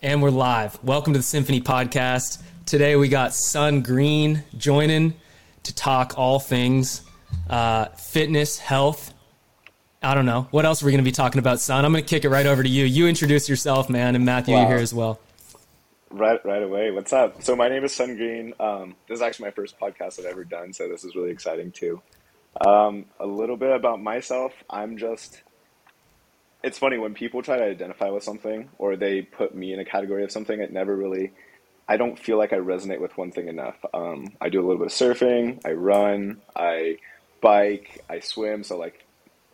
And we're live. Welcome to the Symphony Podcast. Today we got Sun Green joining to talk all things uh, fitness, health. I don't know. What else are we going to be talking about, Sun? I'm going to kick it right over to you. You introduce yourself, man, and Matthew, wow. you're here as well. Right, right away. What's up? So my name is Sun Green. Um, this is actually my first podcast I've ever done, so this is really exciting too. Um, a little bit about myself. I'm just it's funny when people try to identify with something or they put me in a category of something, it never really, I don't feel like I resonate with one thing enough. Um, I do a little bit of surfing, I run, I bike, I swim. So, like,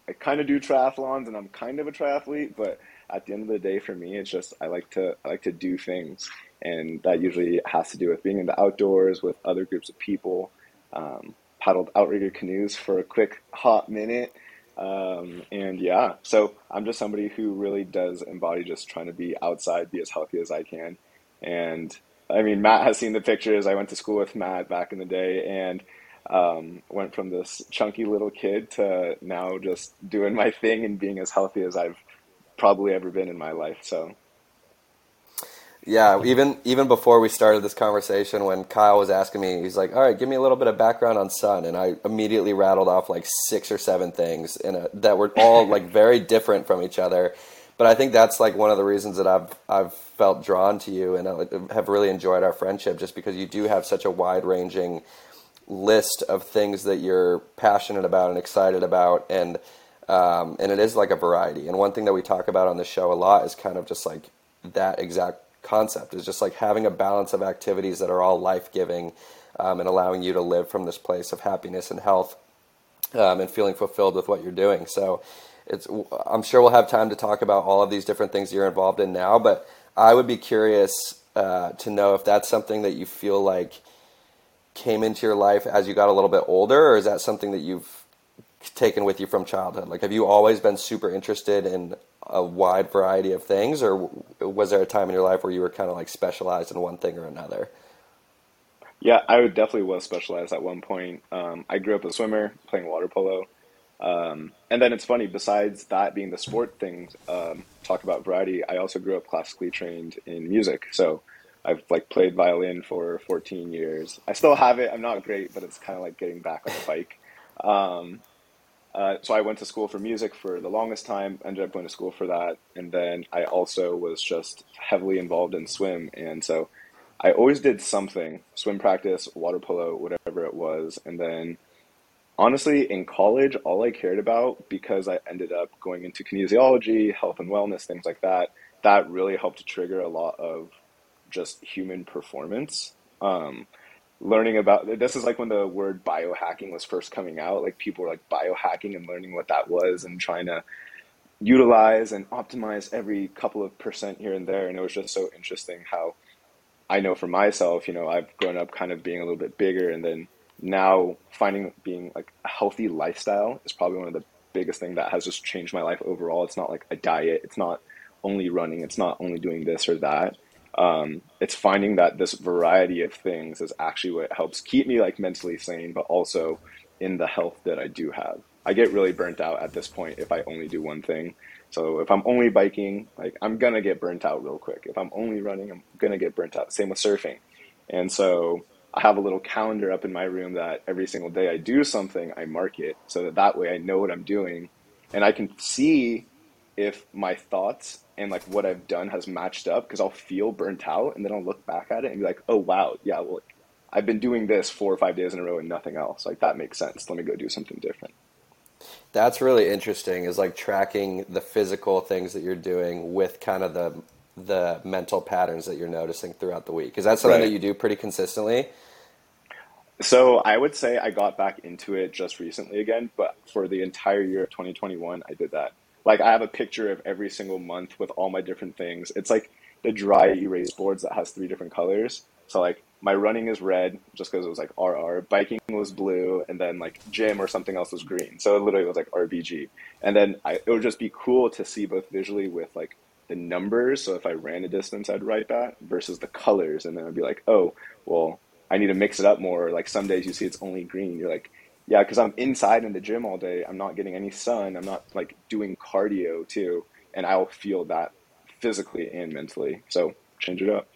I kind of do triathlons and I'm kind of a triathlete, but at the end of the day, for me, it's just I like to I like to do things, and that usually has to do with being in the outdoors with other groups of people. Um, paddled outrigger canoes for a quick hot minute, um, and yeah, so I'm just somebody who really does embody just trying to be outside, be as healthy as I can. And I mean, Matt has seen the pictures. I went to school with Matt back in the day and um, went from this chunky little kid to now just doing my thing and being as healthy as I've probably ever been in my life. So yeah, even even before we started this conversation, when Kyle was asking me, he's like, "All right, give me a little bit of background on Sun," and I immediately rattled off like six or seven things in a, that were all like very different from each other. But I think that's like one of the reasons that I've I've felt drawn to you and I have really enjoyed our friendship, just because you do have such a wide ranging list of things that you're passionate about and excited about, and um, and it is like a variety. And one thing that we talk about on the show a lot is kind of just like that exact concept is just like having a balance of activities that are all life giving um, and allowing you to live from this place of happiness and health um, and feeling fulfilled with what you're doing. So it's I'm sure we'll have time to talk about all of these different things you're involved in now, but I would be curious uh, to know if that's something that you feel like came into your life as you got a little bit older, or is that something that you've taken with you from childhood? Like, have you always been super interested in a wide variety of things, or was there a time in your life where you were kind of like specialized in one thing or another? Yeah, I would definitely was specialized at one point. Um, I grew up a swimmer playing water polo. Um, and then it's funny, besides that being the sport thing, um, talk about variety, I also grew up classically trained in music. So I've like played violin for 14 years. I still have it. I'm not great, but it's kind of like getting back on the bike. Uh, so I went to school for music for the longest time, ended up going to school for that. And then I also was just heavily involved in swim. And so I always did something swim practice, water polo, whatever it was. And then honestly, in college, all I cared about, because I ended up going into kinesiology, health and wellness, things like that, that really helped to trigger a lot of just human performance. Um, learning about this is like when the word biohacking was first coming out like people were like biohacking and learning what that was and trying to utilize and optimize every couple of percent here and there. And it was just so interesting how i know for myself you know i've grown up kind of being a little bit bigger and then now finding being like a healthy lifestyle is probably one of the biggest thing that has just changed my life overall. It's not like a diet. It's not only running. It's not only doing this or that um, it's finding that this variety of things is actually what helps keep me like mentally sane, but also in the health that I do have. I get really burnt out at this point if I only do one thing. So if I'm only biking, like I'm gonna get burnt out real quick. If I'm only running, I'm gonna get burnt out. Same with surfing. And so I have a little calendar up in my room that every single day I do something, I mark it so that that way I know what I'm doing and I can see if my thoughts and like what I've done has matched up because I'll feel burnt out and then I'll look back at it and be like, oh wow, yeah, well, I've been doing this four or five days in a row and nothing else. Like that makes sense. Let me go do something different. That's really interesting. Is like tracking the physical things that you're doing with kind of the the mental patterns that you're noticing throughout the week. Is that something right. that you do pretty consistently? So I would say I got back into it just recently again, but for the entire year of 2021, I did that like I have a picture of every single month with all my different things. It's like the dry erase boards that has three different colors. So like my running is red just because it was like RR, biking was blue, and then like gym or something else was green. So it literally was like RBG. And then I, it would just be cool to see both visually with like the numbers. So if I ran a distance, I'd write that versus the colors, and then I'd be like, oh, well, I need to mix it up more. Like some days you see it's only green. You're like, yeah, because I'm inside in the gym all day. I'm not getting any sun. I'm not like doing cardio too, and I'll feel that physically and mentally. So change it up.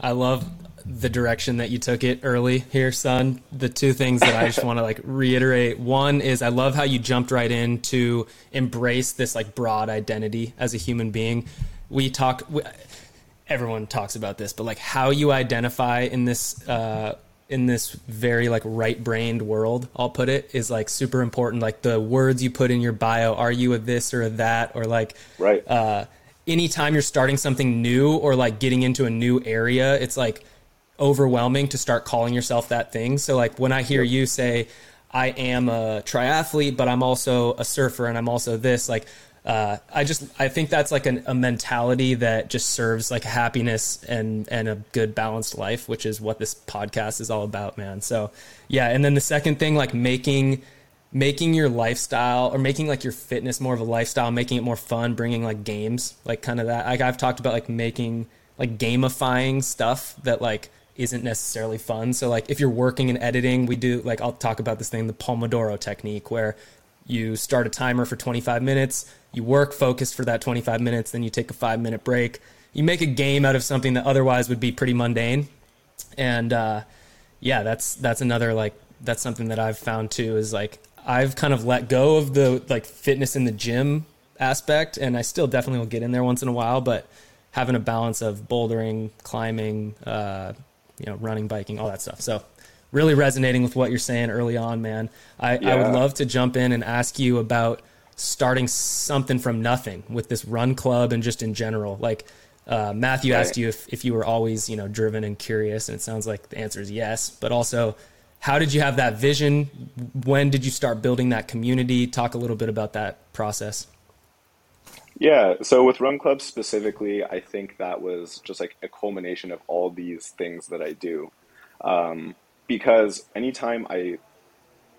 I love the direction that you took it early here, Sun. The two things that I just want to like reiterate. One is I love how you jumped right in to embrace this like broad identity as a human being. We talk, we, everyone talks about this, but like how you identify in this, uh, in this very like right brained world, I'll put it, is like super important. Like the words you put in your bio, are you a this or a that? Or like, right. Uh, anytime you're starting something new or like getting into a new area, it's like overwhelming to start calling yourself that thing. So like when I hear you say, I am a triathlete, but I'm also a surfer and I'm also this, like, uh, I just I think that's like an, a mentality that just serves like happiness and and a good balanced life, which is what this podcast is all about, man. So yeah, and then the second thing, like making making your lifestyle or making like your fitness more of a lifestyle, making it more fun, bringing like games, like kind of that. Like I've talked about like making like gamifying stuff that like isn't necessarily fun. So like if you're working and editing, we do like I'll talk about this thing, the Pomodoro technique, where you start a timer for 25 minutes, you work focused for that 25 minutes, then you take a five minute break. You make a game out of something that otherwise would be pretty mundane. And uh, yeah, that's that's another like that's something that I've found too is like I've kind of let go of the like fitness in the gym aspect, and I still definitely will get in there once in a while, but having a balance of bouldering, climbing, uh, you know, running, biking, all that stuff. So really resonating with what you're saying early on, man. I, yeah. I would love to jump in and ask you about starting something from nothing with this run club and just in general. Like uh, Matthew right. asked you if, if you were always, you know, driven and curious, and it sounds like the answer is yes. But also, how did you have that vision? When did you start building that community? Talk a little bit about that process. Yeah, so with Run Club specifically, I think that was just like a culmination of all these things that I do. Um, because anytime I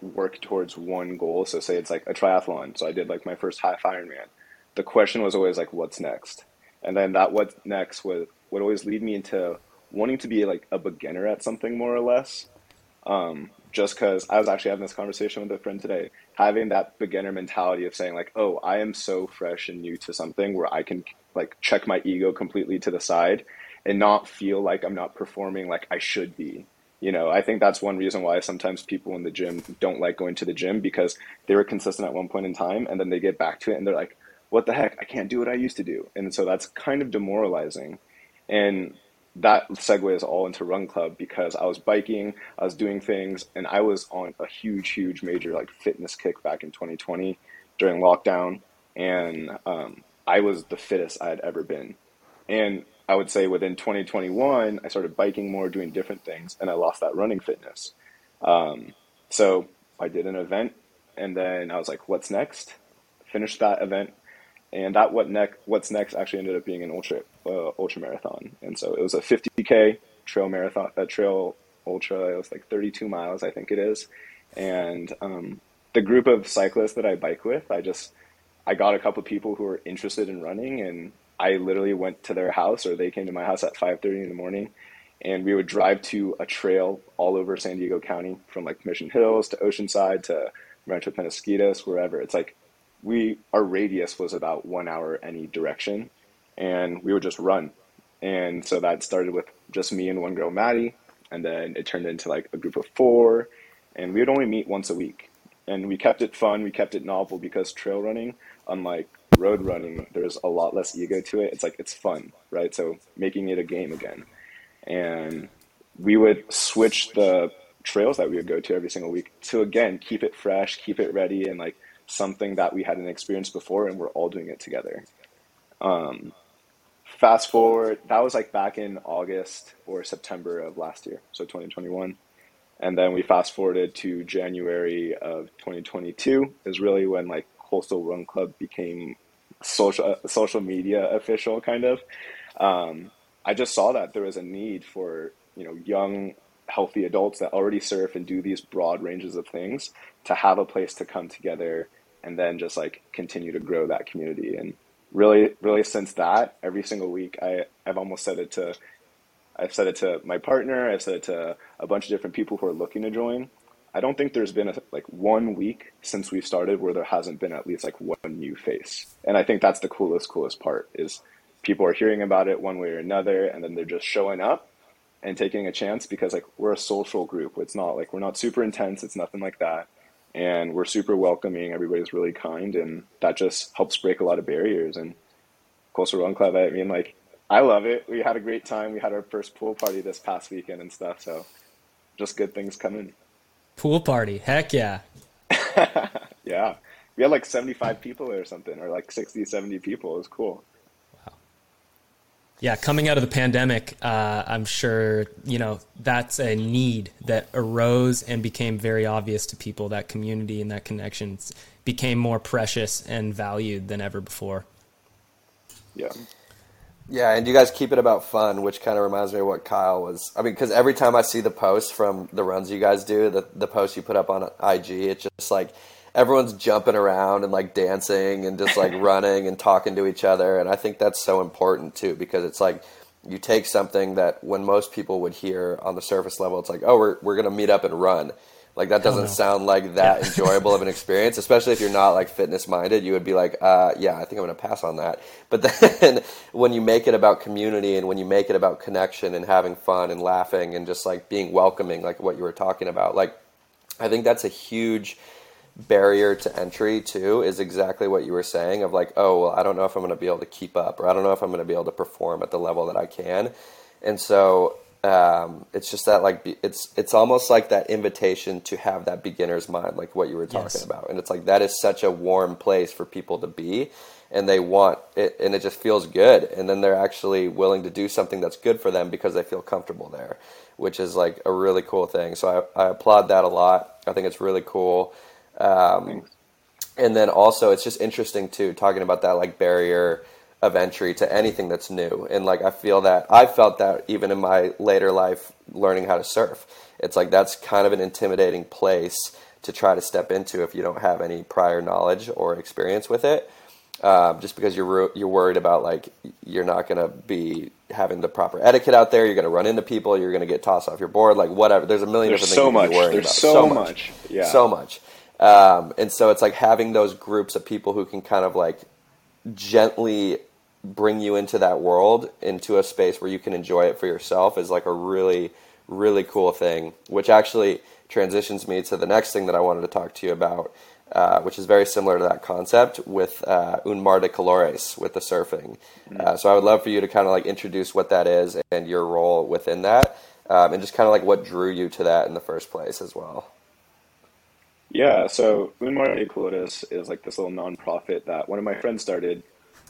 work towards one goal, so say it's like a triathlon, so I did like my first half Ironman, the question was always like, what's next? And then that what's next would, would always lead me into wanting to be like a beginner at something more or less. Um, just because I was actually having this conversation with a friend today, having that beginner mentality of saying like, oh, I am so fresh and new to something where I can like check my ego completely to the side and not feel like I'm not performing like I should be. You know, I think that's one reason why sometimes people in the gym don't like going to the gym because they were consistent at one point in time and then they get back to it and they're like, what the heck? I can't do what I used to do. And so that's kind of demoralizing. And that segues all into Run Club because I was biking, I was doing things, and I was on a huge, huge, major like fitness kick back in 2020 during lockdown, and um, I was the fittest I had ever been. And I would say within 2021, I started biking more, doing different things, and I lost that running fitness. Um, so I did an event, and then I was like, "What's next?" Finished that event, and that what next what's next actually ended up being an ultra uh, ultra marathon and so it was a 50k trail marathon a trail ultra it was like 32 miles i think it is and um, the group of cyclists that i bike with i just i got a couple people who were interested in running and i literally went to their house or they came to my house at 5.30 in the morning and we would drive to a trail all over san diego county from like mission hills to oceanside to rancho penasquitos wherever it's like we our radius was about one hour any direction, and we would just run. And so that started with just me and one girl, Maddie, and then it turned into like a group of four, and we would only meet once a week. And we kept it fun, we kept it novel because trail running, unlike road running, there's a lot less ego to it. It's like it's fun, right? So making it a game again. And we would switch the trails that we would go to every single week to again keep it fresh, keep it ready, and like something that we hadn't experienced before, and we're all doing it together. Um, fast forward, that was like back in August or September of last year, so 2021. And then we fast forwarded to January of 2022 is really when like Coastal Run Club became social social media official kind of. Um, I just saw that there was a need for you know young healthy adults that already surf and do these broad ranges of things to have a place to come together and then just like continue to grow that community. And really, really since that, every single week, I, I've almost said it to, I've said it to my partner, I've said it to a bunch of different people who are looking to join. I don't think there's been a, like one week since we started where there hasn't been at least like one new face. And I think that's the coolest, coolest part is people are hearing about it one way or another, and then they're just showing up and taking a chance because like we're a social group. It's not like we're not super intense. It's nothing like that, and we're super welcoming. Everybody's really kind, and that just helps break a lot of barriers. And Coastal Run Club, I mean, like I love it. We had a great time. We had our first pool party this past weekend and stuff. So just good things coming. Pool party, heck yeah. yeah. We had like 75 people or something, or like 60, 70 people. It was cool. Wow. Yeah, coming out of the pandemic, uh, I'm sure, you know, that's a need that arose and became very obvious to people. That community and that connection became more precious and valued than ever before. Yeah. Yeah, and you guys keep it about fun, which kind of reminds me of what Kyle was. I mean, because every time I see the posts from the runs you guys do, the the posts you put up on IG, it's just like everyone's jumping around and like dancing and just like running and talking to each other, and I think that's so important too because it's like you take something that when most people would hear on the surface level, it's like, oh, we're we're gonna meet up and run, like that doesn't sound like that enjoyable of an experience, especially if you're not like fitness minded. You would be like, uh, yeah, I think I'm going to pass on that. But then when you make it about community and when you make it about connection and having fun and laughing and just like being welcoming, like what you were talking about, like I think that's a huge barrier to entry too is exactly what you were saying of like oh well i don't know if i'm going to be able to keep up or i don't know if i'm going to be able to perform at the level that i can and so um, it's just that like it's it's almost like that invitation to have that beginner's mind, like what you were talking yes. about, and it's like that is such a warm place for people to be, and they want it, and it just feels good, and then they're actually willing to do something that's good for them because they feel comfortable there, which is like a really cool thing. So I, I applaud that a lot. I think it's really cool. Um, and then also it's just interesting too talking about that like barrier of entry to anything that's new. And like I feel that I felt that even in my later life learning how to surf. It's like that's kind of an intimidating place to try to step into if you don't have any prior knowledge or experience with it. Um, just because you're you're worried about like you're not going to be having the proper etiquette out there, you're going to run into people, you're going to get tossed off your board, like whatever. There's a million There's different so things much. There's about. So, so much. much, yeah, so much. Um, and so it's like having those groups of people who can kind of like gently bring you into that world, into a space where you can enjoy it for yourself is like a really, really cool thing, which actually transitions me to the next thing that I wanted to talk to you about, uh, which is very similar to that concept with uh, Un Mar de Colores, with the surfing. Mm-hmm. Uh, so I would love for you to kind of like introduce what that is and your role within that, um, and just kind of like what drew you to that in the first place as well. Yeah, so Un Mar de Colores is like this little nonprofit that one of my friends started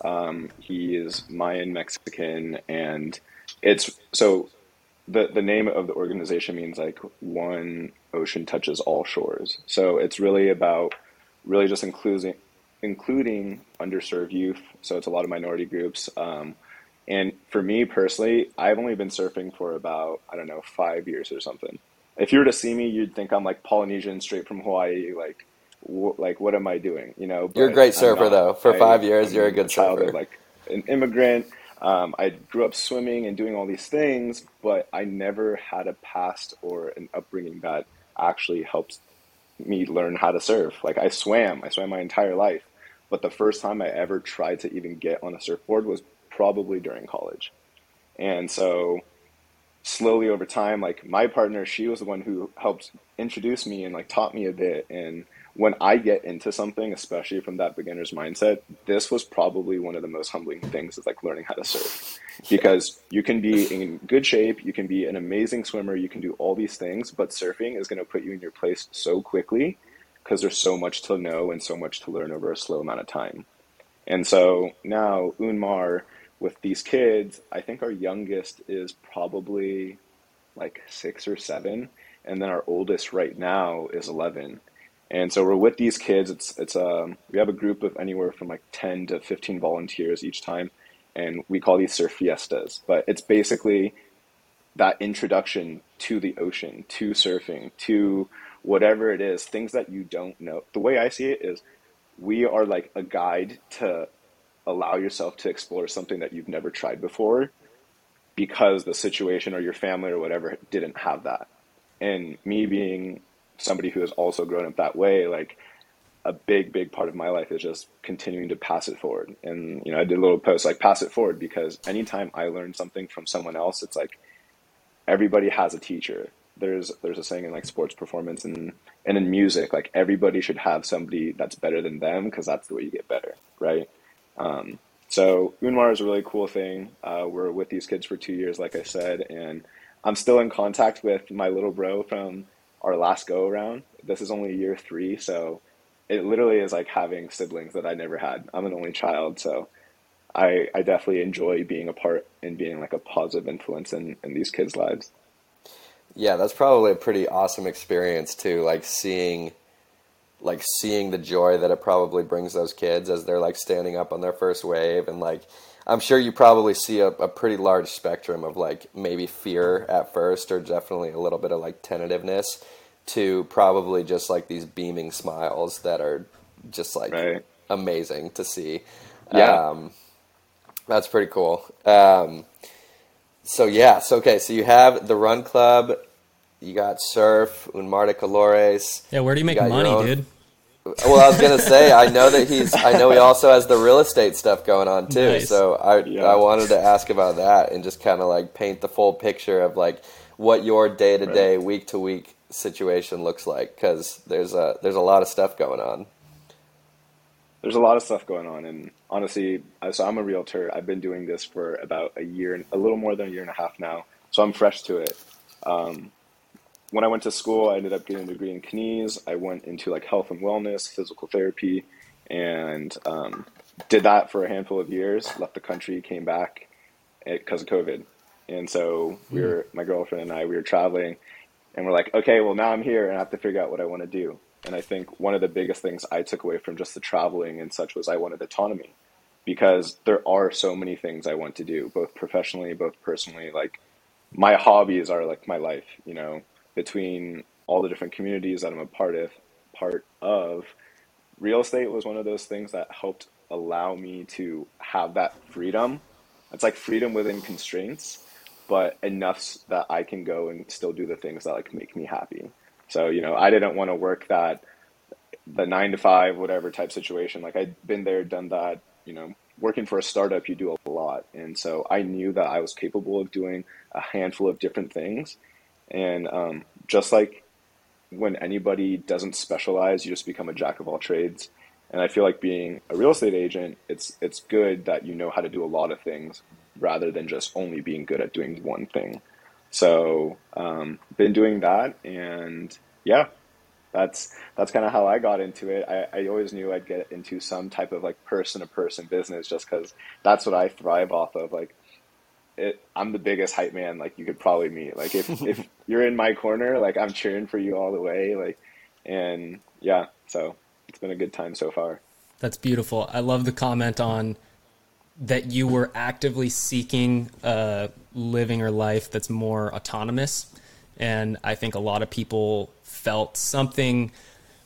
um, he is Mayan Mexican, and it's so the the name of the organization means like one ocean touches all shores. So it's really about really just including including underserved youth. So it's a lot of minority groups. Um, and for me personally, I've only been surfing for about I don't know five years or something. If you were to see me, you'd think I'm like Polynesian, straight from Hawaii, like like what am I doing? You know, you're a great surfer though. For I, five years, I'm you're a good surfer. Of, like an immigrant. Um, I grew up swimming and doing all these things, but I never had a past or an upbringing that actually helped me learn how to surf. Like I swam, I swam my entire life, but the first time I ever tried to even get on a surfboard was probably during college. And so slowly over time, like my partner, she was the one who helped introduce me and like taught me a bit and when I get into something, especially from that beginner's mindset, this was probably one of the most humbling things is like learning how to surf. Because you can be in good shape, you can be an amazing swimmer, you can do all these things, but surfing is going to put you in your place so quickly because there's so much to know and so much to learn over a slow amount of time. And so now Un Mar with these kids, I think our youngest is probably like six or seven, and then our oldest right now is 11 and so we're with these kids. It's it's um we have a group of anywhere from like ten to fifteen volunteers each time, and we call these surf fiestas. But it's basically that introduction to the ocean, to surfing, to whatever it is, things that you don't know. The way I see it is, we are like a guide to allow yourself to explore something that you've never tried before, because the situation or your family or whatever didn't have that. And me being somebody who has also grown up that way, like a big, big part of my life is just continuing to pass it forward. And, you know, I did a little post like pass it forward because anytime I learn something from someone else, it's like everybody has a teacher. There's, there's a saying in like sports performance and, and in music, like everybody should have somebody that's better than them because that's the way you get better. Right. Um, so Unmar is a really cool thing. Uh, we're with these kids for two years, like I said, and I'm still in contact with my little bro from our last go around. This is only year three, so it literally is like having siblings that I never had. I'm an only child, so I I definitely enjoy being a part and being like a positive influence in, in these kids' lives. Yeah, that's probably a pretty awesome experience too, like seeing like seeing the joy that it probably brings those kids as they're like standing up on their first wave and like I'm sure you probably see a, a pretty large spectrum of like maybe fear at first or definitely a little bit of like tentativeness to probably just like these beaming smiles that are just like right. amazing to see. Yeah. Um, that's pretty cool. Um, so yeah, so okay, so you have the run club, you got surf, un mar de colores. Yeah, where do you make got money, own- dude? Well, I was gonna say, I know that he's. I know he also has the real estate stuff going on too. Nice. So I, Yeah. I wanted to ask about that and just kind of like paint the full picture of like what your day to day, week to week situation looks like because there's a there's a lot of stuff going on. There's a lot of stuff going on, and honestly, I- so I'm a realtor. I've been doing this for about a year, a little more than a year and a half now. So I'm fresh to it. Um, when I went to school, I ended up getting a degree in Kines. I went into like health and wellness, physical therapy, and um, did that for a handful of years. Left the country, came back because of COVID, and so we were my girlfriend and I we were traveling, and we're like, okay, well now I'm here and I have to figure out what I want to do. And I think one of the biggest things I took away from just the traveling and such was I wanted autonomy because there are so many things I want to do, both professionally, both personally. Like my hobbies are like my life, you know, between all the different communities that I'm a part of, part of. Real estate was one of those things that helped allow me to have that freedom. It's like freedom within constraints, but enough that I can go and still do the things that like make me happy. So, you know, I didn't want to work that the nine to five, whatever type situation. Like I'd been there, done that, you know, working for a startup, you do a lot. And so I knew that I was capable of doing a handful of different things. And um, just like when anybody doesn't specialize, you just become a jack of all trades. And I feel like being a real estate agent, it's it's good that you know how to do a lot of things rather than just only being good at doing one thing. So, um, been doing that, and yeah, that's that's kind of how I got into it. I, I always knew I'd get into some type of like person to person business just because that's what I thrive off of. Like, it, I'm the biggest hype man like you could probably meet. Like, if if you're in my corner, like I'm cheering for you all the way. Like, and yeah, so it's been a good time so far. That's beautiful. I love the comment on that you were actively seeking a living or life that's more autonomous. And I think a lot of people felt something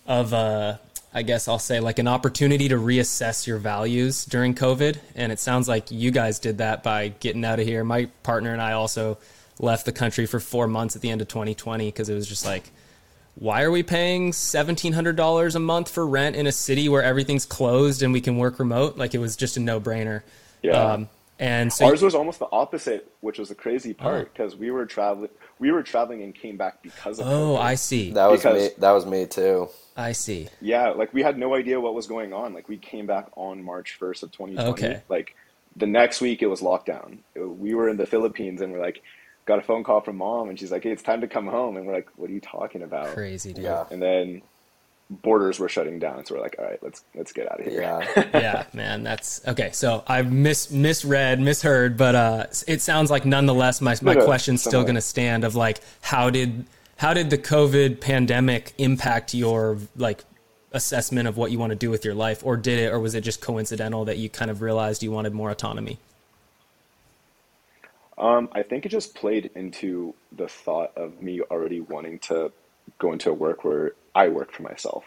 of a, I guess I'll say, like an opportunity to reassess your values during COVID. And it sounds like you guys did that by getting out of here. My partner and I also left the country for four months at the end of 2020 because it was just like, why are we paying $1700 a month for rent in a city where everything's closed and we can work remote like it was just a no-brainer Yeah. Um, and so Ours was almost the opposite, which was the crazy part uh-huh. because we were traveling, we were traveling and came back because of. oh COVID. i see That was Because- me. That was me too. i see Yeah, like we had no idea what was going on. Like we came back on March 1st of 2020. Okay. Like the next week it was lockdown. We were in the Philippines and we're like got a phone call from mom and she's like, "Hey, it's time to come home." And we're like, "What are you talking about?" crazy dude Yeah. And then borders were shutting down, so we're like, "All right, let's let's get out of here." Yeah. yeah man that's okay so i've mis misread misheard but uh it sounds like nonetheless my, my No, no, question's still going to stand of like how did how did the covid pandemic impact your like assessment of what you want to do with your life or did it or was it just coincidental that you kind of realized you wanted more autonomy Um, I think it just played into the thought of me already wanting to go into a work where I work for myself.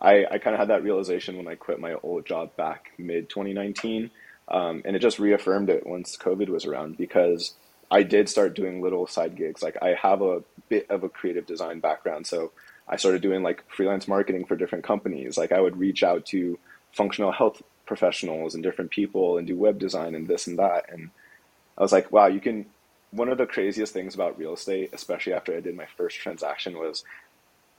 I, I kind of had that realization when I quit my old job back mid 2019. Um, and it just reaffirmed it once COVID was around because I did start doing little side gigs. Like I have a bit of a creative design background. So I started doing like freelance marketing for different companies. Like I would reach out to functional health professionals and different people and do web design and this and that. And I was like, wow, you can. One of the craziest things about real estate, especially after I did my first transaction, was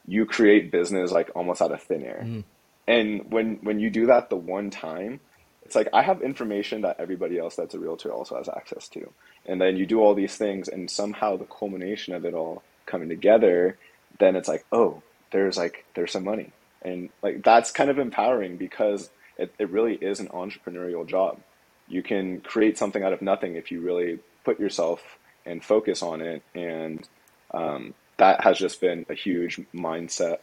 you create business like almost out of thin air. Mm. And when when you do that the one time, it's like I have information that everybody else that's a realtor also has access to. And then you do all these things and somehow the culmination of it all coming together, then it's like, oh, there's like there's some money. And like that's kind of empowering because it, it really is an entrepreneurial job. You can create something out of nothing if you really put yourself and focus on it. And um, that has just been a huge mindset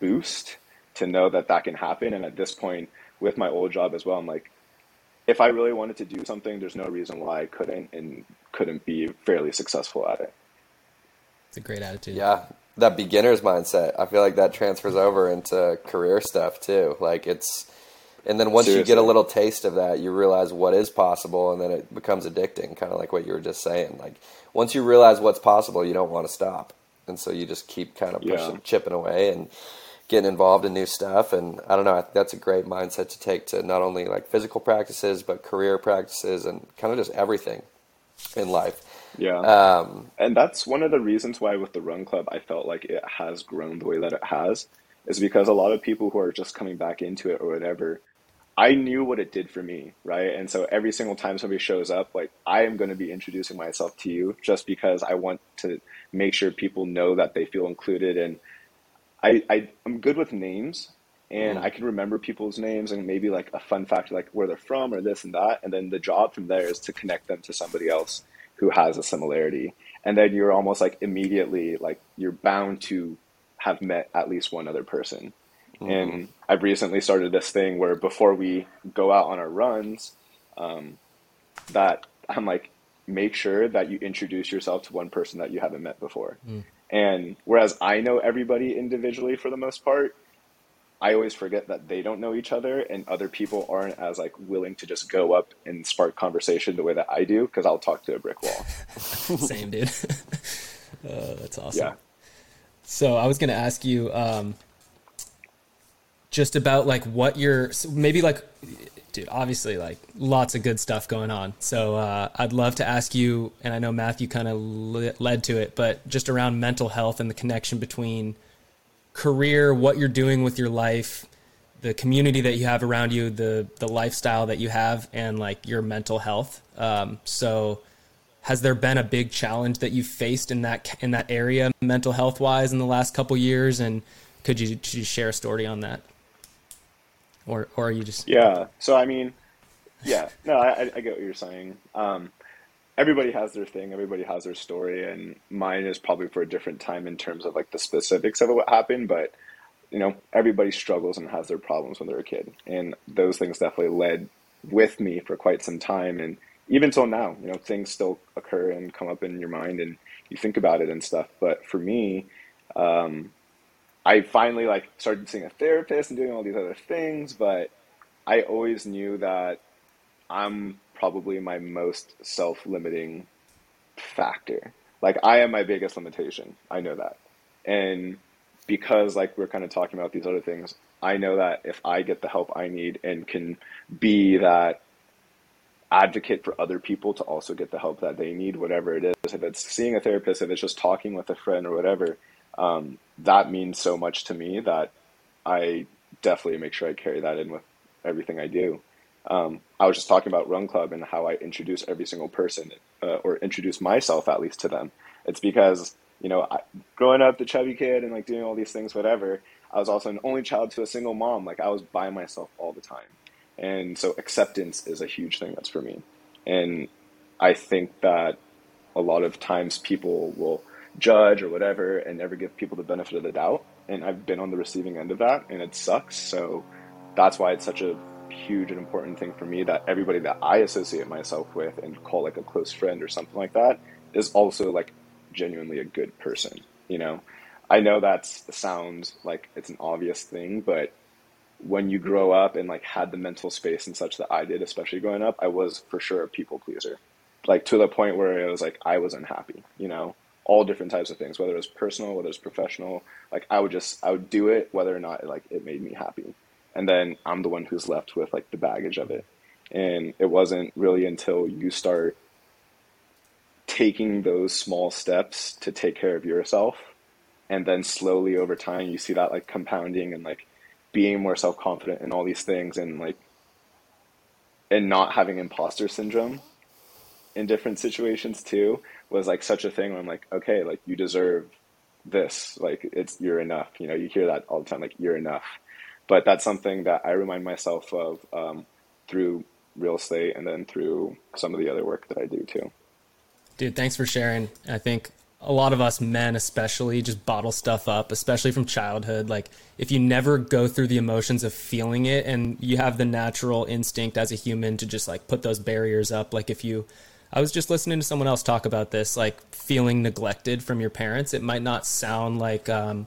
boost to know that that can happen. And at this point, with my old job as well, I'm like, if I really wanted to do something, there's no reason why I couldn't and couldn't be fairly successful at it. It's a great attitude. Yeah, that beginner's mindset. I feel like that transfers over into career stuff too. Like it's, and then once Seriously. you get a little taste of that, you realize what is possible, and then it becomes addicting. Kind of like what you were just saying. Like once you realize what's possible, you don't want to stop and so you just keep kind of pushing, yeah. chipping away, and getting involved in new stuff. And I don't know, that's a great mindset to take to not only like physical practices, but career practices, and kind of just everything in life. Yeah. Um, and that's one of the reasons why with the Run Club, I felt like it has grown the way that it has, is because a lot of people who are just coming back into it or whatever, I knew what it did for me, right? And so every single time somebody shows up, like I am going to be introducing myself to you just because I want to make sure people know that they feel included. And I, I am good with names, and mm. I can remember people's names and maybe like a fun fact, like where they're from or this and that. And then the job from there is to connect them to somebody else who has a similarity. And then you're almost like immediately like you're bound to have met at least one other person. Mm. And I've recently started this thing where before we go out on our runs, um, that I'm like, make sure that you introduce yourself to one person that you haven't met before. Mm. And whereas I know everybody individually for the most part, I always forget that they don't know each other and other people aren't as like willing to just go up and spark conversation the way that I do because I'll talk to a brick wall. Same, dude. uh, that's awesome. Yeah. So I was going to ask you um, just about like what you're maybe like dude, obviously like lots of good stuff going on. So uh, I'd love to ask you, and I know Matthew kind of led to it, but just around mental health and the connection between career, what you're doing with your life, the community that you have around you, the the lifestyle that you have, and like your mental health. Um, so has there been a big challenge that you've faced in that in that area, mental health wise, in the last couple years? And could you, could you share a story on that? Or or are you just yeah? So I mean, yeah, no, I, I get what you're saying. Um, everybody has their thing, everybody has their story, and mine is probably for a different time in terms of like the specifics of what happened, but you know, everybody struggles and has their problems when they're a kid, and those things definitely led with me for quite some time, and even till now, you know, things still occur and come up in your mind, and you think about it and stuff. But for me, um, I finally like started seeing a therapist and doing all these other things, but I always knew that I'm probably my most self-limiting factor. Like I am my biggest limitation. I know that. And because like we're kind of talking about these other things, I know that if I get the help I need and can be that advocate for other people to also get the help that they need, whatever it is, if it's seeing a therapist, if it's just talking with a friend or whatever, um, that means so much to me that I definitely make sure I carry that in with everything I do. Um, I was just talking about Run Club and how I introduce every single person, uh, or introduce myself at least to them. It's because you know, I, growing up the chubby kid and like doing all these things, whatever. I was also an only child to a single mom. Like I was by myself all the time, and so acceptance is a huge thing that's for me. And I think that a lot of times people will judge or whatever and never give people the benefit of the doubt. And I've been on the receiving end of that and it sucks. So that's why it's such a huge and important thing for me that everybody that I associate myself with and call like a close friend or something like that is also like genuinely a good person, you know? I know that sounds like it's an obvious thing, but when you grow up and like had the mental space and such that I did, especially growing up, I was for sure a people pleaser. Like to the point where it was like I was unhappy, you know? All different types of things, whether it's personal, whether it's professional. Like I would just I would do it whether or not like it made me happy. And then I'm the one who's left with like the baggage of it. And it wasn't really until you start taking those small steps to take care of yourself and then slowly over time you see that like compounding and like being more self-confident in all these things and like and not having imposter syndrome in different situations too was like such a thing where I'm like, okay, like you deserve this. Like it's you're enough. You know, you hear that all the time, like you're enough. But that's something that I remind myself of um, through real estate and then through some of the other work that I do too. Dude, thanks for sharing. I think a lot of us men especially just bottle stuff up especially from childhood like if you never go through the emotions of feeling it and you have the natural instinct as a human to just like put those barriers up like if you I was just listening to someone else talk about this, like feeling neglected from your parents. It might not sound like, um,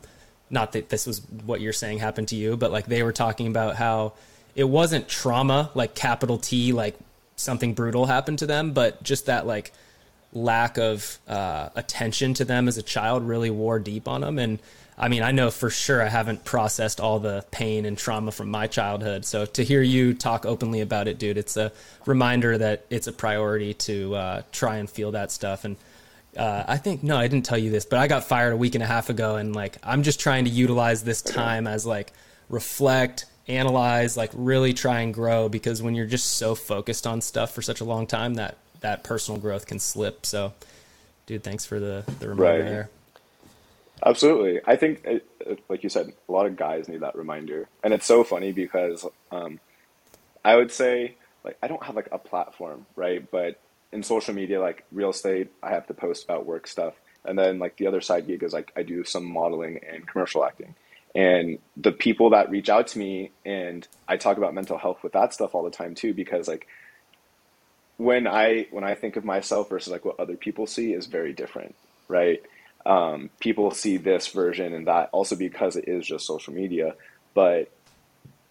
not that this was what you're saying happened to you, but like they were talking about how it wasn't trauma, like capital T, like something brutal happened to them, but just that like lack of uh, attention to them as a child really wore deep on them. And I mean, I know for sure I haven't processed all the pain and trauma from my childhood. So to hear you talk openly about it, dude, it's a reminder that it's a priority to uh, try and feel that stuff. And uh, I think no, I didn't tell you this, but I got fired a week and a half ago, and like I'm just trying to utilize this time as like reflect, analyze, like really try and grow. Because when you're just so focused on stuff for such a long time, that that personal growth can slip. So, dude, thanks for the the reminder right. there. Absolutely. I think, it, it, like you said, a lot of guys need that reminder. And it's so funny because um, I would say, like, I don't have like a platform, right? But in social media, like real estate, I have to post about work stuff. And then, like, the other side gig is like I do some modeling and commercial acting. And the people that reach out to me, and I talk about mental health with that stuff all the time too, because like when I when I think of myself versus like what other people see is very different, right? Um, people see this version and that also because it is just social media. But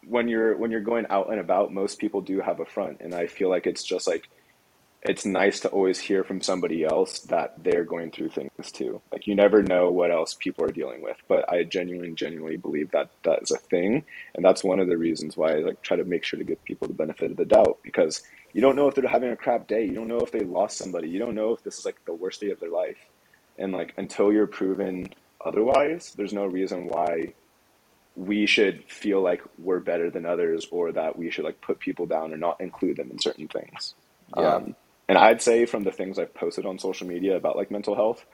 when you're when you're going out and about, most people do have a front, and I feel like it's just like it's nice to always hear from somebody else that they're going through things too. Like you never know what else people are dealing with, but I genuinely, genuinely believe that that is a thing, and that's one of the reasons why I like try to make sure to give people the benefit of the doubt because you don't know if they're having a crap day, you don't know if they lost somebody, you don't know if this is like the worst day of their life. And like until you're proven otherwise, there's no reason why we should feel like we're better than others or that we should like put people down or not include them in certain things. Yeah. Um, and I'd say from the things I've posted on social media about like mental health,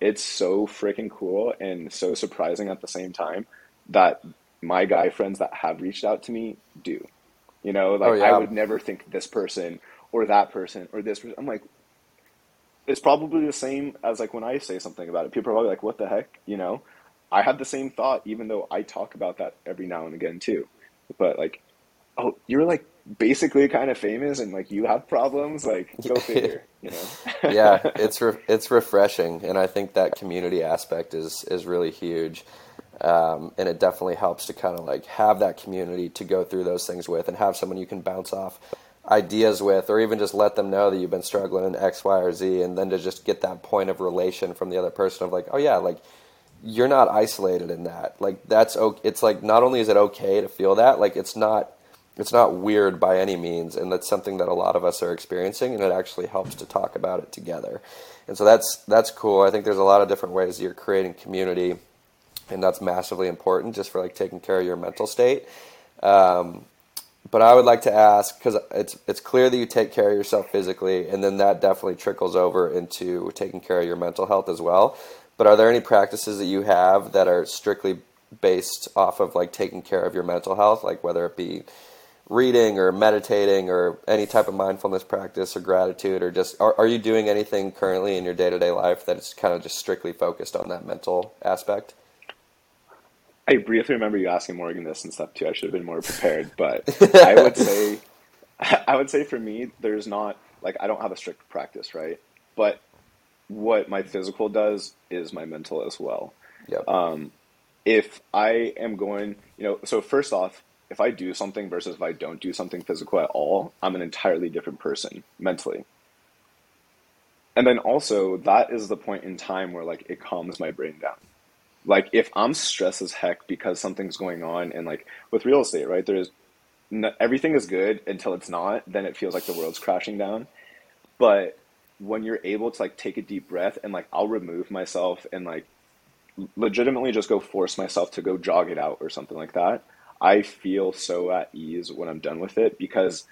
it's so freaking cool and so surprising at the same time that my guy friends that have reached out to me do. You know, like oh, yeah. I would never think this person or that person or this person. I'm like, it's probably the same as like when I say something about it. People are probably like, "What the heck?" You know. I had the same thought, even though I talk about that every now and again too. But like, oh, you're like basically kind of famous, and like you have problems. Like, go figure. You know. yeah, it's re- it's refreshing, and I think that community aspect is is really huge. Um, and it definitely helps to kind of like have that community to go through those things with, and have someone you can bounce off ideas with, or even just let them know that you've been struggling in X, Y, or Z, and then to just get that point of relation from the other person of like, oh yeah, like you're not isolated in that. Like that's okay. It's like not only is it okay to feel that, like it's not it's not weird by any means, and that's something that a lot of us are experiencing, and it actually helps to talk about it together. And so that's that's cool. I think there's a lot of different ways you're creating community, and that's massively important just for like taking care of your mental state. Um, but I would like to ask because it's it's clear that you take care of yourself physically, and then that definitely trickles over into taking care of your mental health as well. But are there any practices that you have that are strictly based off of like taking care of your mental health, like whether it be reading or meditating or any type of mindfulness practice or gratitude or just are, are you doing anything currently in your day-to-day life that is kind of just strictly focused on that mental aspect I briefly remember you asking Morgan this and stuff too. I should have been more prepared, but I would say, I would say for me, there's not like I don't have a strict practice, right? But what my physical does is my mental as well. Yep. Um, if I am going, you know, so first off, if I do something versus if I don't do something physical at all, I'm an entirely different person mentally. and then also that is the point in time where like it calms my brain down like if i'm stressed as heck because something's going on and like with real estate right there's everything is good until it's not then it feels like the world's crashing down but when you're able to like take a deep breath and like i'll remove myself and like legitimately just go force myself to go jog it out or something like that i feel so at ease when i'm done with it because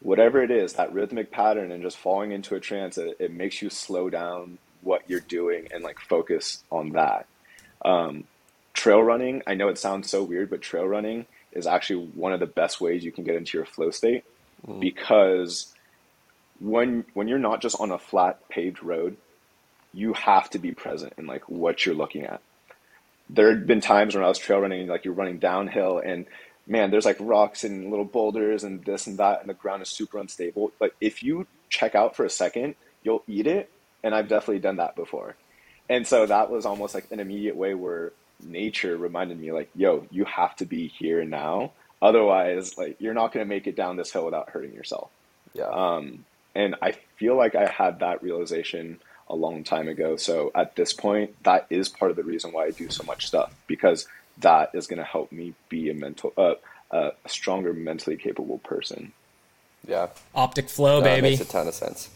whatever it is, that rhythmic pattern and just falling into a trance, it, it makes you slow down what you're doing and like focus on that. Um, trail running, I know it sounds so weird, but trail running is actually one of the best ways you can get into your flow state mm. because when when you're not just on a flat paved road, you have to be present in like what you're looking at. There had been times when I was trail running, like you're running downhill and man, there's like rocks and little boulders and this and that, and the ground is super unstable. But if you check out for a second, you'll eat it. And I've definitely done that before. And so that was almost like an immediate way where nature reminded me, like, yo, you have to be here now. Otherwise, like, you're not going to make it down this hill without hurting yourself. Yeah. Um, and I feel like I had that realization a long time ago. So at this point, that is part of the reason why I do so much stuff because that is going to help me be a mental, uh, a stronger mentally capable person. Yeah. Optic flow, no, baby. Makes a ton of sense.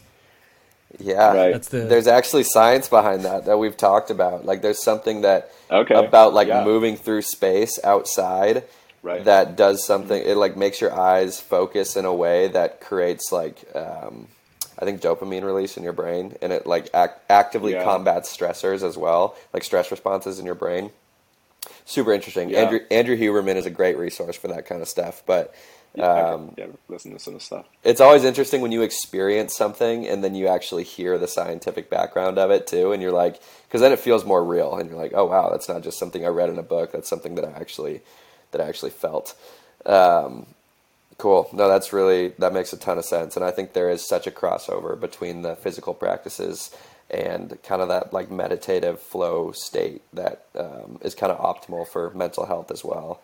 Yeah, right. That's the... there's actually science behind that that we've talked about. Like, there's something that okay. about like yeah. moving through space outside right. that does something. It like makes your eyes focus in a way that creates like um, I think dopamine release in your brain, and it like act- actively yeah. combats stressors as well, like stress responses in your brain super interesting. Yeah. Andrew Andrew Huberman is a great resource for that kind of stuff. But um, yeah, listen to some stuff. It's always interesting when you experience something and then you actually hear the scientific background of it too, and you're like, because then it feels more real, and you're like, oh wow, that's not just something I read in a book. That's something that I actually that I actually felt. Um, cool. No, that's really that makes a ton of sense, and I think there is such a crossover between the physical practices and kind of that like meditative flow state that um, is kind of optimal for mental health as well.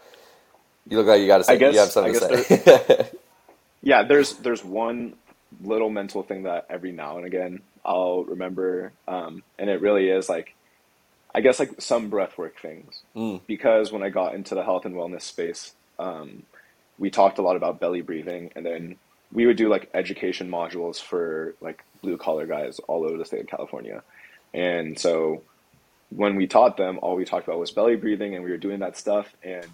You look like you got to say. Guess, you have something to say. yeah, there's there's one little mental thing that every now and again I'll remember, um, and it really is like, I guess like some breathwork things. Mm. Because when I got into the health and wellness space, um, we talked a lot about belly breathing, and then we would do like education modules for like blue collar guys all over the state of California. And so when we taught them, all we talked about was belly breathing and we were doing that stuff. And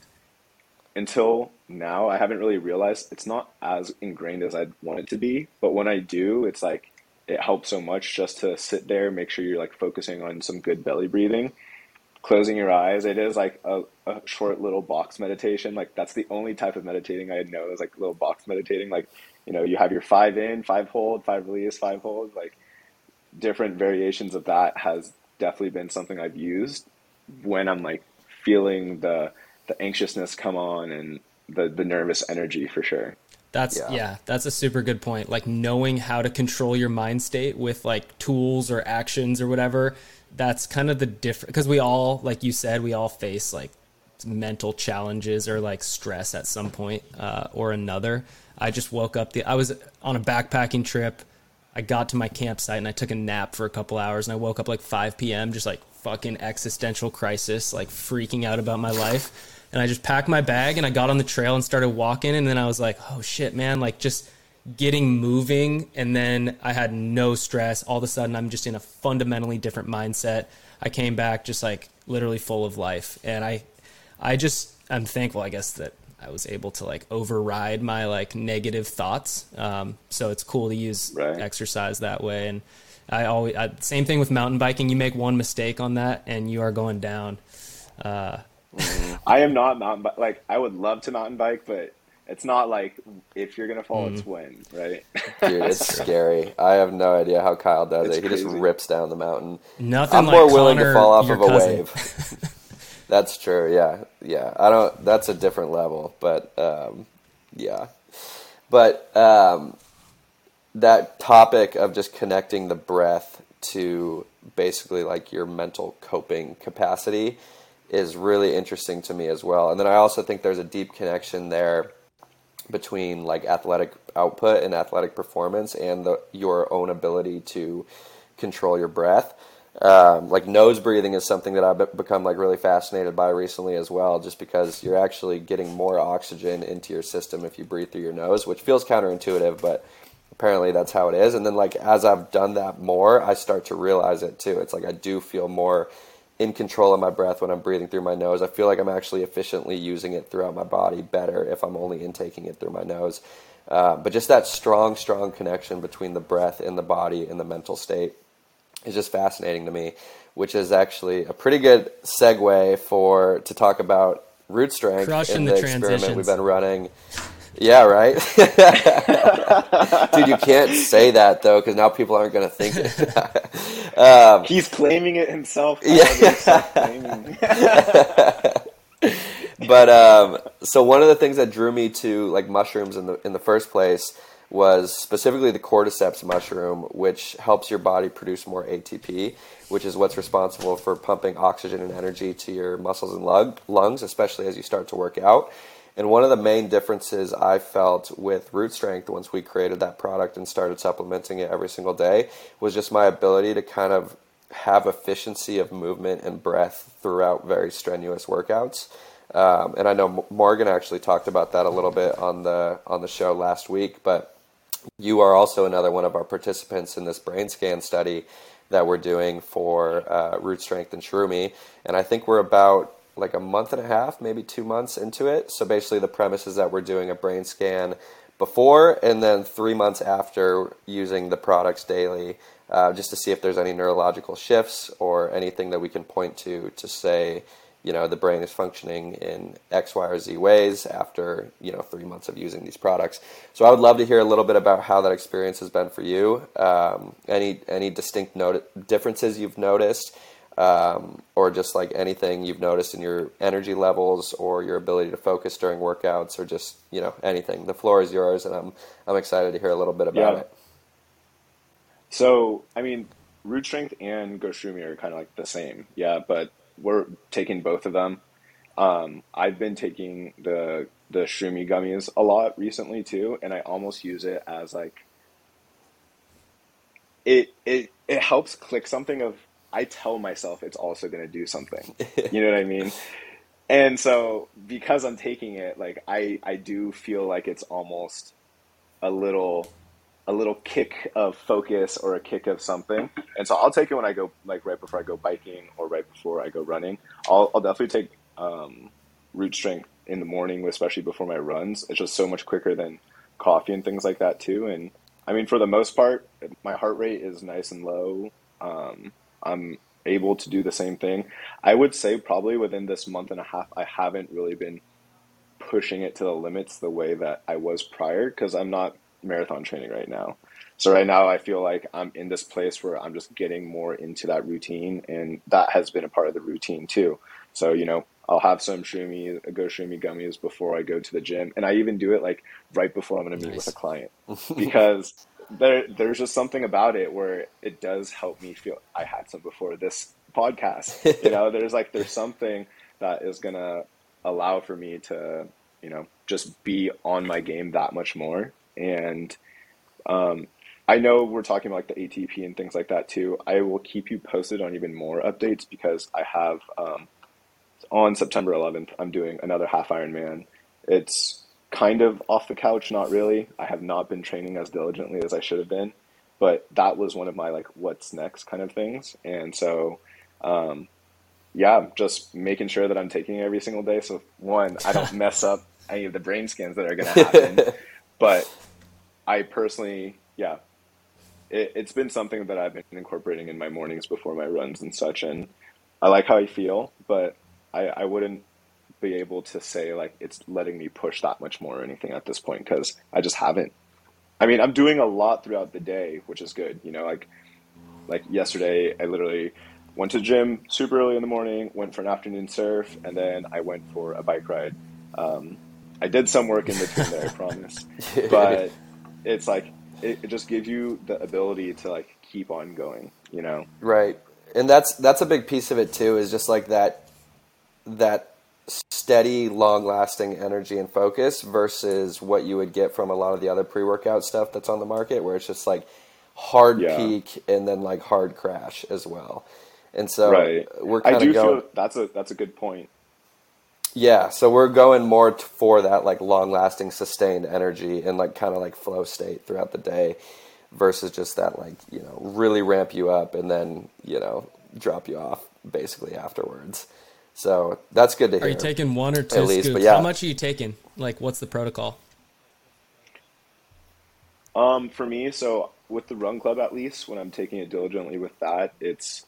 until now, I haven't really realized it's not as ingrained as I'd want it to be. But when I do, it's like it helps so much just to sit there, make sure you're like focusing on some good belly breathing, closing your eyes. It is like a, a short little box meditation. Like that's the only type of meditating I know is like little box meditating. Like you know, you have your five in, five hold, five release, five hold, like different variations of that has definitely been something I've used when I'm like feeling the the anxiousness come on and the the nervous energy for sure. That's yeah. yeah. that's a super good point. Like knowing how to control your mind state with like tools or actions or whatever. That's kind of the different because we all, like you said, we all face like mental challenges or like stress at some point uh, or another. I just woke up. The I was on a backpacking trip. I got to my campsite and I took a nap for a couple hours and I woke up like 5 p.m. just like fucking existential crisis, like freaking out about my life. And I just packed my bag and I got on the trail and started walking and then I was like, "Oh shit, man, like just getting moving and then I had no stress. All of a sudden I'm just in a fundamentally different mindset. I came back just like literally full of life and I I just I'm thankful I guess that I was able to like override my like negative thoughts. Um, so it's cool to use right. exercise that way. And I always I, same thing with mountain biking. You make one mistake on that, and you are going down. Uh, I am not mountain bike. Like I would love to mountain bike, but it's not like if you're gonna fall, mm. it's when, right? Dude, it's scary. I have no idea how Kyle does it's it. He crazy. just rips down the mountain. Nothing. I'm like more willing Connor, to fall off of a cousin. wave. That's true. Yeah, yeah. I don't. That's a different level, but um, yeah. But um, that topic of just connecting the breath to basically like your mental coping capacity is really interesting to me as well. And then I also think there's a deep connection there between like athletic output and athletic performance and the, your own ability to control your breath. Um, like nose breathing is something that I've become like really fascinated by recently as well, just because you're actually getting more oxygen into your system if you breathe through your nose, which feels counterintuitive, but apparently that's how it is. And then like as I've done that more, I start to realize it too. It's like I do feel more in control of my breath when I'm breathing through my nose. I feel like I'm actually efficiently using it throughout my body better if I'm only intaking it through my nose. Uh, but just that strong, strong connection between the breath and the body and the mental state is just fascinating to me, which is actually a pretty good segue for to talk about root strength Crushing in the the, experiment we've been running. Yeah, right. Dude, you can't say that though, because now people aren't going to think it. um, He's claiming it himself. Yeah. But um, so one of the things that drew me to like mushrooms in the in the first place was specifically the cordyceps mushroom, which helps your body produce more ATP, which is what's responsible for pumping oxygen and energy to your muscles and lung, lungs, especially as you start to work out. And one of the main differences I felt with Root Strength once we created that product and started supplementing it every single day was just my ability to kind of have efficiency of movement and breath throughout very strenuous workouts. Um, and I know Morgan actually talked about that a little bit on the on the show last week, but you are also another one of our participants in this brain scan study that we're doing for uh, root strength and shroomy and i think we're about like a month and a half maybe two months into it so basically the premise is that we're doing a brain scan before and then three months after using the products daily uh, just to see if there's any neurological shifts or anything that we can point to to say you know the brain is functioning in X, Y, or Z ways after you know three months of using these products. So I would love to hear a little bit about how that experience has been for you. Um, any any distinct note differences you've noticed, um, or just like anything you've noticed in your energy levels or your ability to focus during workouts, or just you know anything. The floor is yours, and I'm I'm excited to hear a little bit about Yeah. it. So, I mean, root strength and Go Shroomy are kind of like the same, yeah. But we're taking both of them. Um, I've been taking the the Shroomy gummies a lot recently too, and I almost use it as like it it it helps click something of I tell myself it's also going to do something. You know what I mean? And so because I'm taking it, like I I do feel like it's almost a little a little kick of focus or a kick of something. And so I'll take it when I go like right before I go biking or right before I go running. I'll I'll definitely take um, root strength in the morning, especially before my runs. It's just so much quicker than coffee and things like that too. And I mean, for the most part, my heart rate is nice and low. Um, I'm able to do the same thing. I would say probably within this month and a half, I haven't really been pushing it to the limits the way that I was prior because I'm not marathon training right now. So right now I feel like I'm in this place where I'm just getting more into that routine and that has been a part of the routine too. So, you know, I'll have some shroomy, go shroomy gummies before I go to the gym. And I even do it like right before I'm going to meet Nice. with a client because there, there's just something about it where it does help me feel I had some before this podcast. You know, there's like, there's something that is to allow for me to, you know, just be on my game that much more. And um, I know we're talking about like the ATP and things like that too. I will keep you posted on even more updates because I have um, on September 11th, I'm doing another half Ironman. It's kind of off the couch, not really. I have not been training as diligently as I should have been, but that was one of my like what's next kind of things. And so, um, yeah, just making sure that I'm taking it every single day. So one, I don't mess up any of the brain scans that are going to happen. but I personally, yeah, it, it's been something that I've been incorporating in my mornings before my runs and such. And I like how I feel, but I, I wouldn't be able to say like it's letting me push that much more or anything at this point because I just haven't. I mean, I'm doing a lot throughout the day, which is good. You know, like like yesterday, I literally went to the gym super early in the morning, went for an afternoon surf, and then I went for a bike ride. Um, I did some work in between there, I promise, but it's like it, it just gives you the ability to like keep on going. You know? Right. And that's that's a big piece of it too is just like that that steady, long-lasting energy and focus versus what you would get from a lot of the other pre-workout stuff that's on the market where it's just like hard Yeah. peak and then like hard crash as well. And so right. we're kind of going. feel that's a that's a good point. Yeah, so we're going more t- for that like long lasting sustained energy and like kind of like flow state throughout the day versus just that like, you know, really ramp you up and then, you know, drop you off basically afterwards. So that's good to hear. Are you taking one or two At least, but scoops? yeah. How much are you taking? Like, what's the protocol? Um, for me, so with the run club at least, when I'm taking it diligently with that, it's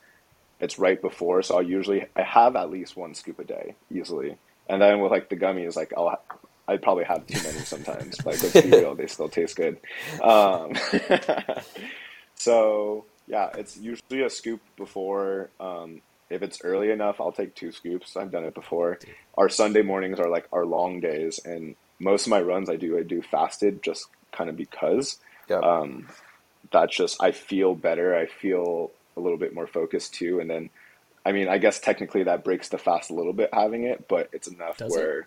it's right before. So I'll usually I have at least one scoop a day easily, and then with like the gummies, like I'll I probably have too many sometimes. like let's be real, they still taste good. Um, so yeah, it's usually a scoop before. Um, if it's early enough, I'll take two scoops. I've done it before. Our Sunday mornings are like our long days, and most of my runs I do I do fasted just kind of because Yep. um, that's just I feel better. I feel a little bit more focused too. And then, I mean, I guess technically that breaks the fast a little bit having it, but it's enough Does where it?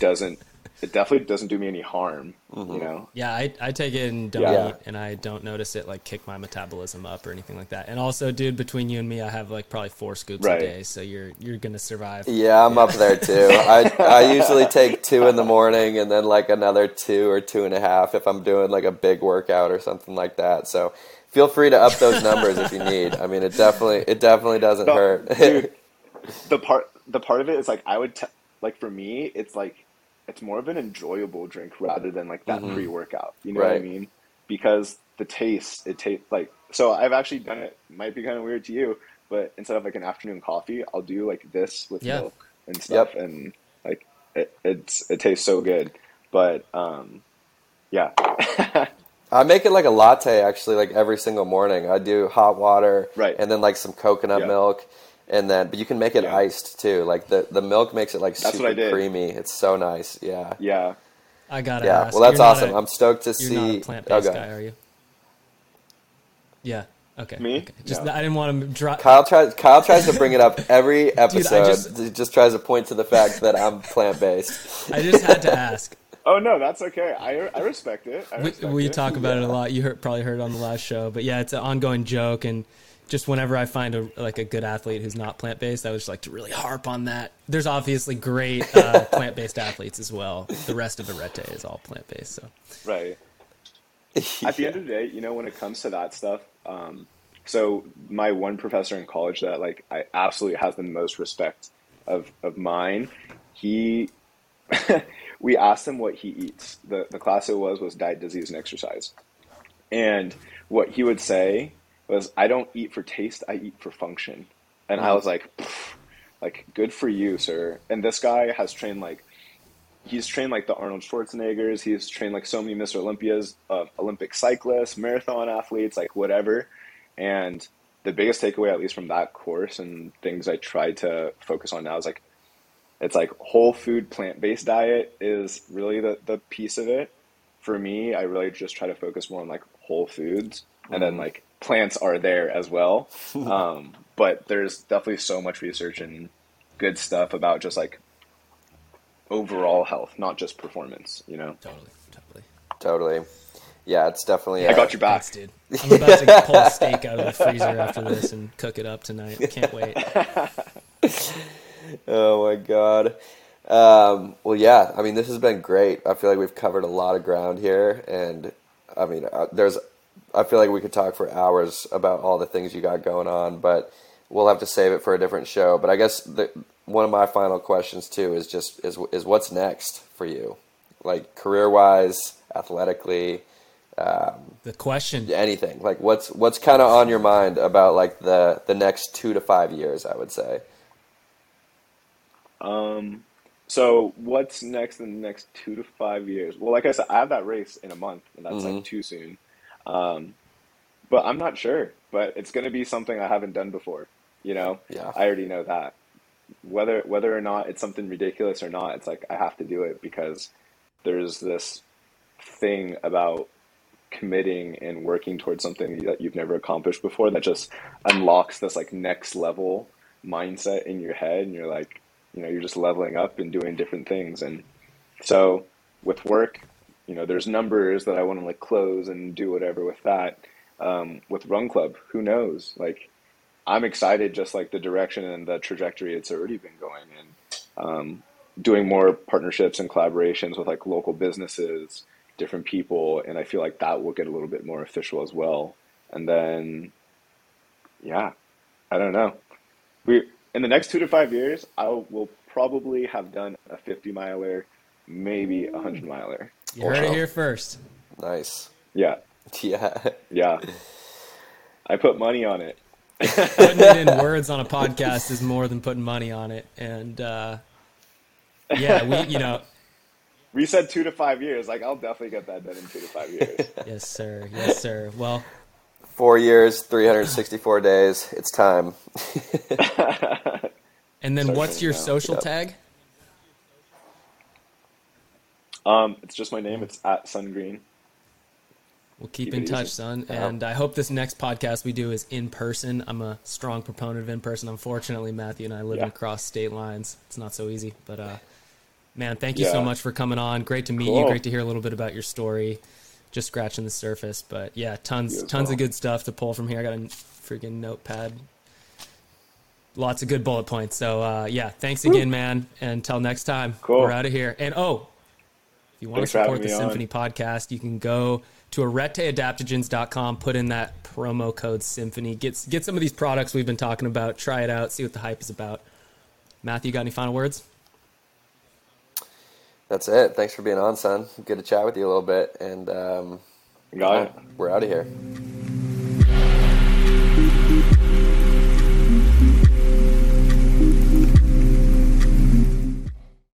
Doesn't. It definitely doesn't do me any harm. Mm-hmm. You know. Yeah, I, I take it and don't Yeah. eat, and I don't notice it like kick my metabolism up or anything like that. And also, dude, between you and me, I have like probably four scoops Right. a day, so you're you're gonna survive. Yeah, I'm up there too. I I usually take two in the morning and then like another two or two and a half if I'm doing like a big workout or something like that. So feel free to up those numbers if you need. I mean, it definitely it definitely doesn't No, hurt. dude. The part the part of it is like I would t- like for me, it's like it's more of an enjoyable drink rather than like that pre workout. You know what I mean? Because the taste, it tastes like so. I've actually done it. Might be kind of weird to you, but instead of like an afternoon coffee, I'll do like this with Yeah. milk and stuff, Yep. and like it, it's it tastes so good. But um, yeah, I make it like a latte actually, like every single morning. I do hot water, Right. and then like some coconut Yeah. milk, and then but you can make it Yeah. iced too. Like the the milk makes it like That's super what I did. creamy. It's so nice. Yeah, yeah. I got it. yeah. ask. Well, that's you're not awesome. a- I'm stoked to you're see. not a plant-based okay. guy, are you? Yeah. Okay. Me? Okay. Just No. I didn't want to drop. Kyle tries. Kyle tries to bring it up every episode. just- he just tries to point to the fact that I'm plant based. I just had to ask. Oh no, that's okay. I I respect it. I we, respect we it. talk about it a lot. You heard, probably heard it on the last show, but yeah, it's an ongoing joke. And just whenever I find a like a good athlete who's not plant based, I would just like to really harp on that. There's obviously great uh, plant based athletes as well. The rest of the Arete is all plant based. So Right. At the end of the day, you know, when it comes to that stuff, um, so my one professor in college that like I absolutely has the most respect of of mine, he we asked him what he eats. The the class it was was diet, disease, and exercise. And what he would say was, I don't eat for taste, I eat for function. And I was like, like, good for you, sir. And this guy has trained like he's trained like the Arnold Schwarzeneggers. He's trained like so many Mr. Olympias, uh, Olympic cyclists, marathon athletes, like whatever. And the biggest takeaway, at least from that course and things I try to focus on now, is like it's like whole food plant based diet is really the the piece of it. For me, I really just try to focus more on like whole foods, and then like plants are there as well. um, but there's definitely so much research and good stuff about just like overall health, not just performance. You know, totally, totally. Totally. Yeah, it's definitely. I got your back. Thanks, dude. I'm about to pull a steak out of the freezer after this and cook it up tonight. Can't wait. Oh my god. Um, well, yeah. I mean, this has been great. I feel like we've covered a lot of ground here, and I mean, uh, there's. I feel like we could talk for hours about all the things you got going on, but we'll have to save it for a different show. But I guess the, one of my final questions too is just is is what's next for you, like career wise, athletically, The question. anything. Like what's what's kind of on your mind about like the the next two to five years? I would say. Um, so what's next in the next two to five years? Well, like I said, I have that race in a month, and that's Mhm. like too soon. Um, but I'm not sure. But it's going to be something I haven't done before. You know, Yeah. I already know that. Whether whether or not it's something ridiculous or not, it's like I have to do it because there's this thing about committing and working towards something that you've never accomplished before that just unlocks this like next level mindset in your head and you're like you know you're just leveling up and doing different things and so with work you know there's numbers that I want to like close and do whatever with that um, with Run Club. Who knows? Like, I'm excited, just like the direction and the trajectory it's already been going in. Um, doing more partnerships and collaborations with like local businesses, different people, and I feel like that will get a little bit more official as well. And then, yeah, I don't know. We in the next two to five years, I will probably have done a 50 miler, maybe a 100 miler. You heard it here first. Nice. Yeah. Yeah. Yeah. I put money on it. putting it in words on a podcast is more than putting money on it. And uh, yeah, we you know. We said two to five years. Like I'll definitely get that done in two to five years. yes, sir. Yes, sir. Well, four years, three hundred sixty-four days. It's time. and then, what's your social yep. tag? Um, it's just my name. It's at Sun Green. We'll keep, keep in touch, easy. son. And I hope this next podcast we do is in person. I'm a strong proponent of in person. Unfortunately, Matthew and I live yeah. across state lines. It's not so easy. But uh, man, thank you yeah. so much for coming on. Great to meet cool. you. Great to hear a little bit about your story. Just scratching the surface, but yeah, tons tons well. of good stuff to pull from here. I got a freaking notepad. Lots of good bullet points. So uh, yeah, thanks again, man. Until next time, cool. we're out of here. And oh, if you want thanks to support the Symphony on. podcast, you can go to areteadaptogens.com, put in that promo code symphony. Get get some of these products we've been talking about, try it out, see what the hype is about. Matthew, got any final words? That's it. Thanks for being on, Sun. Good to chat with you a little bit, and um, got it. We're out of here.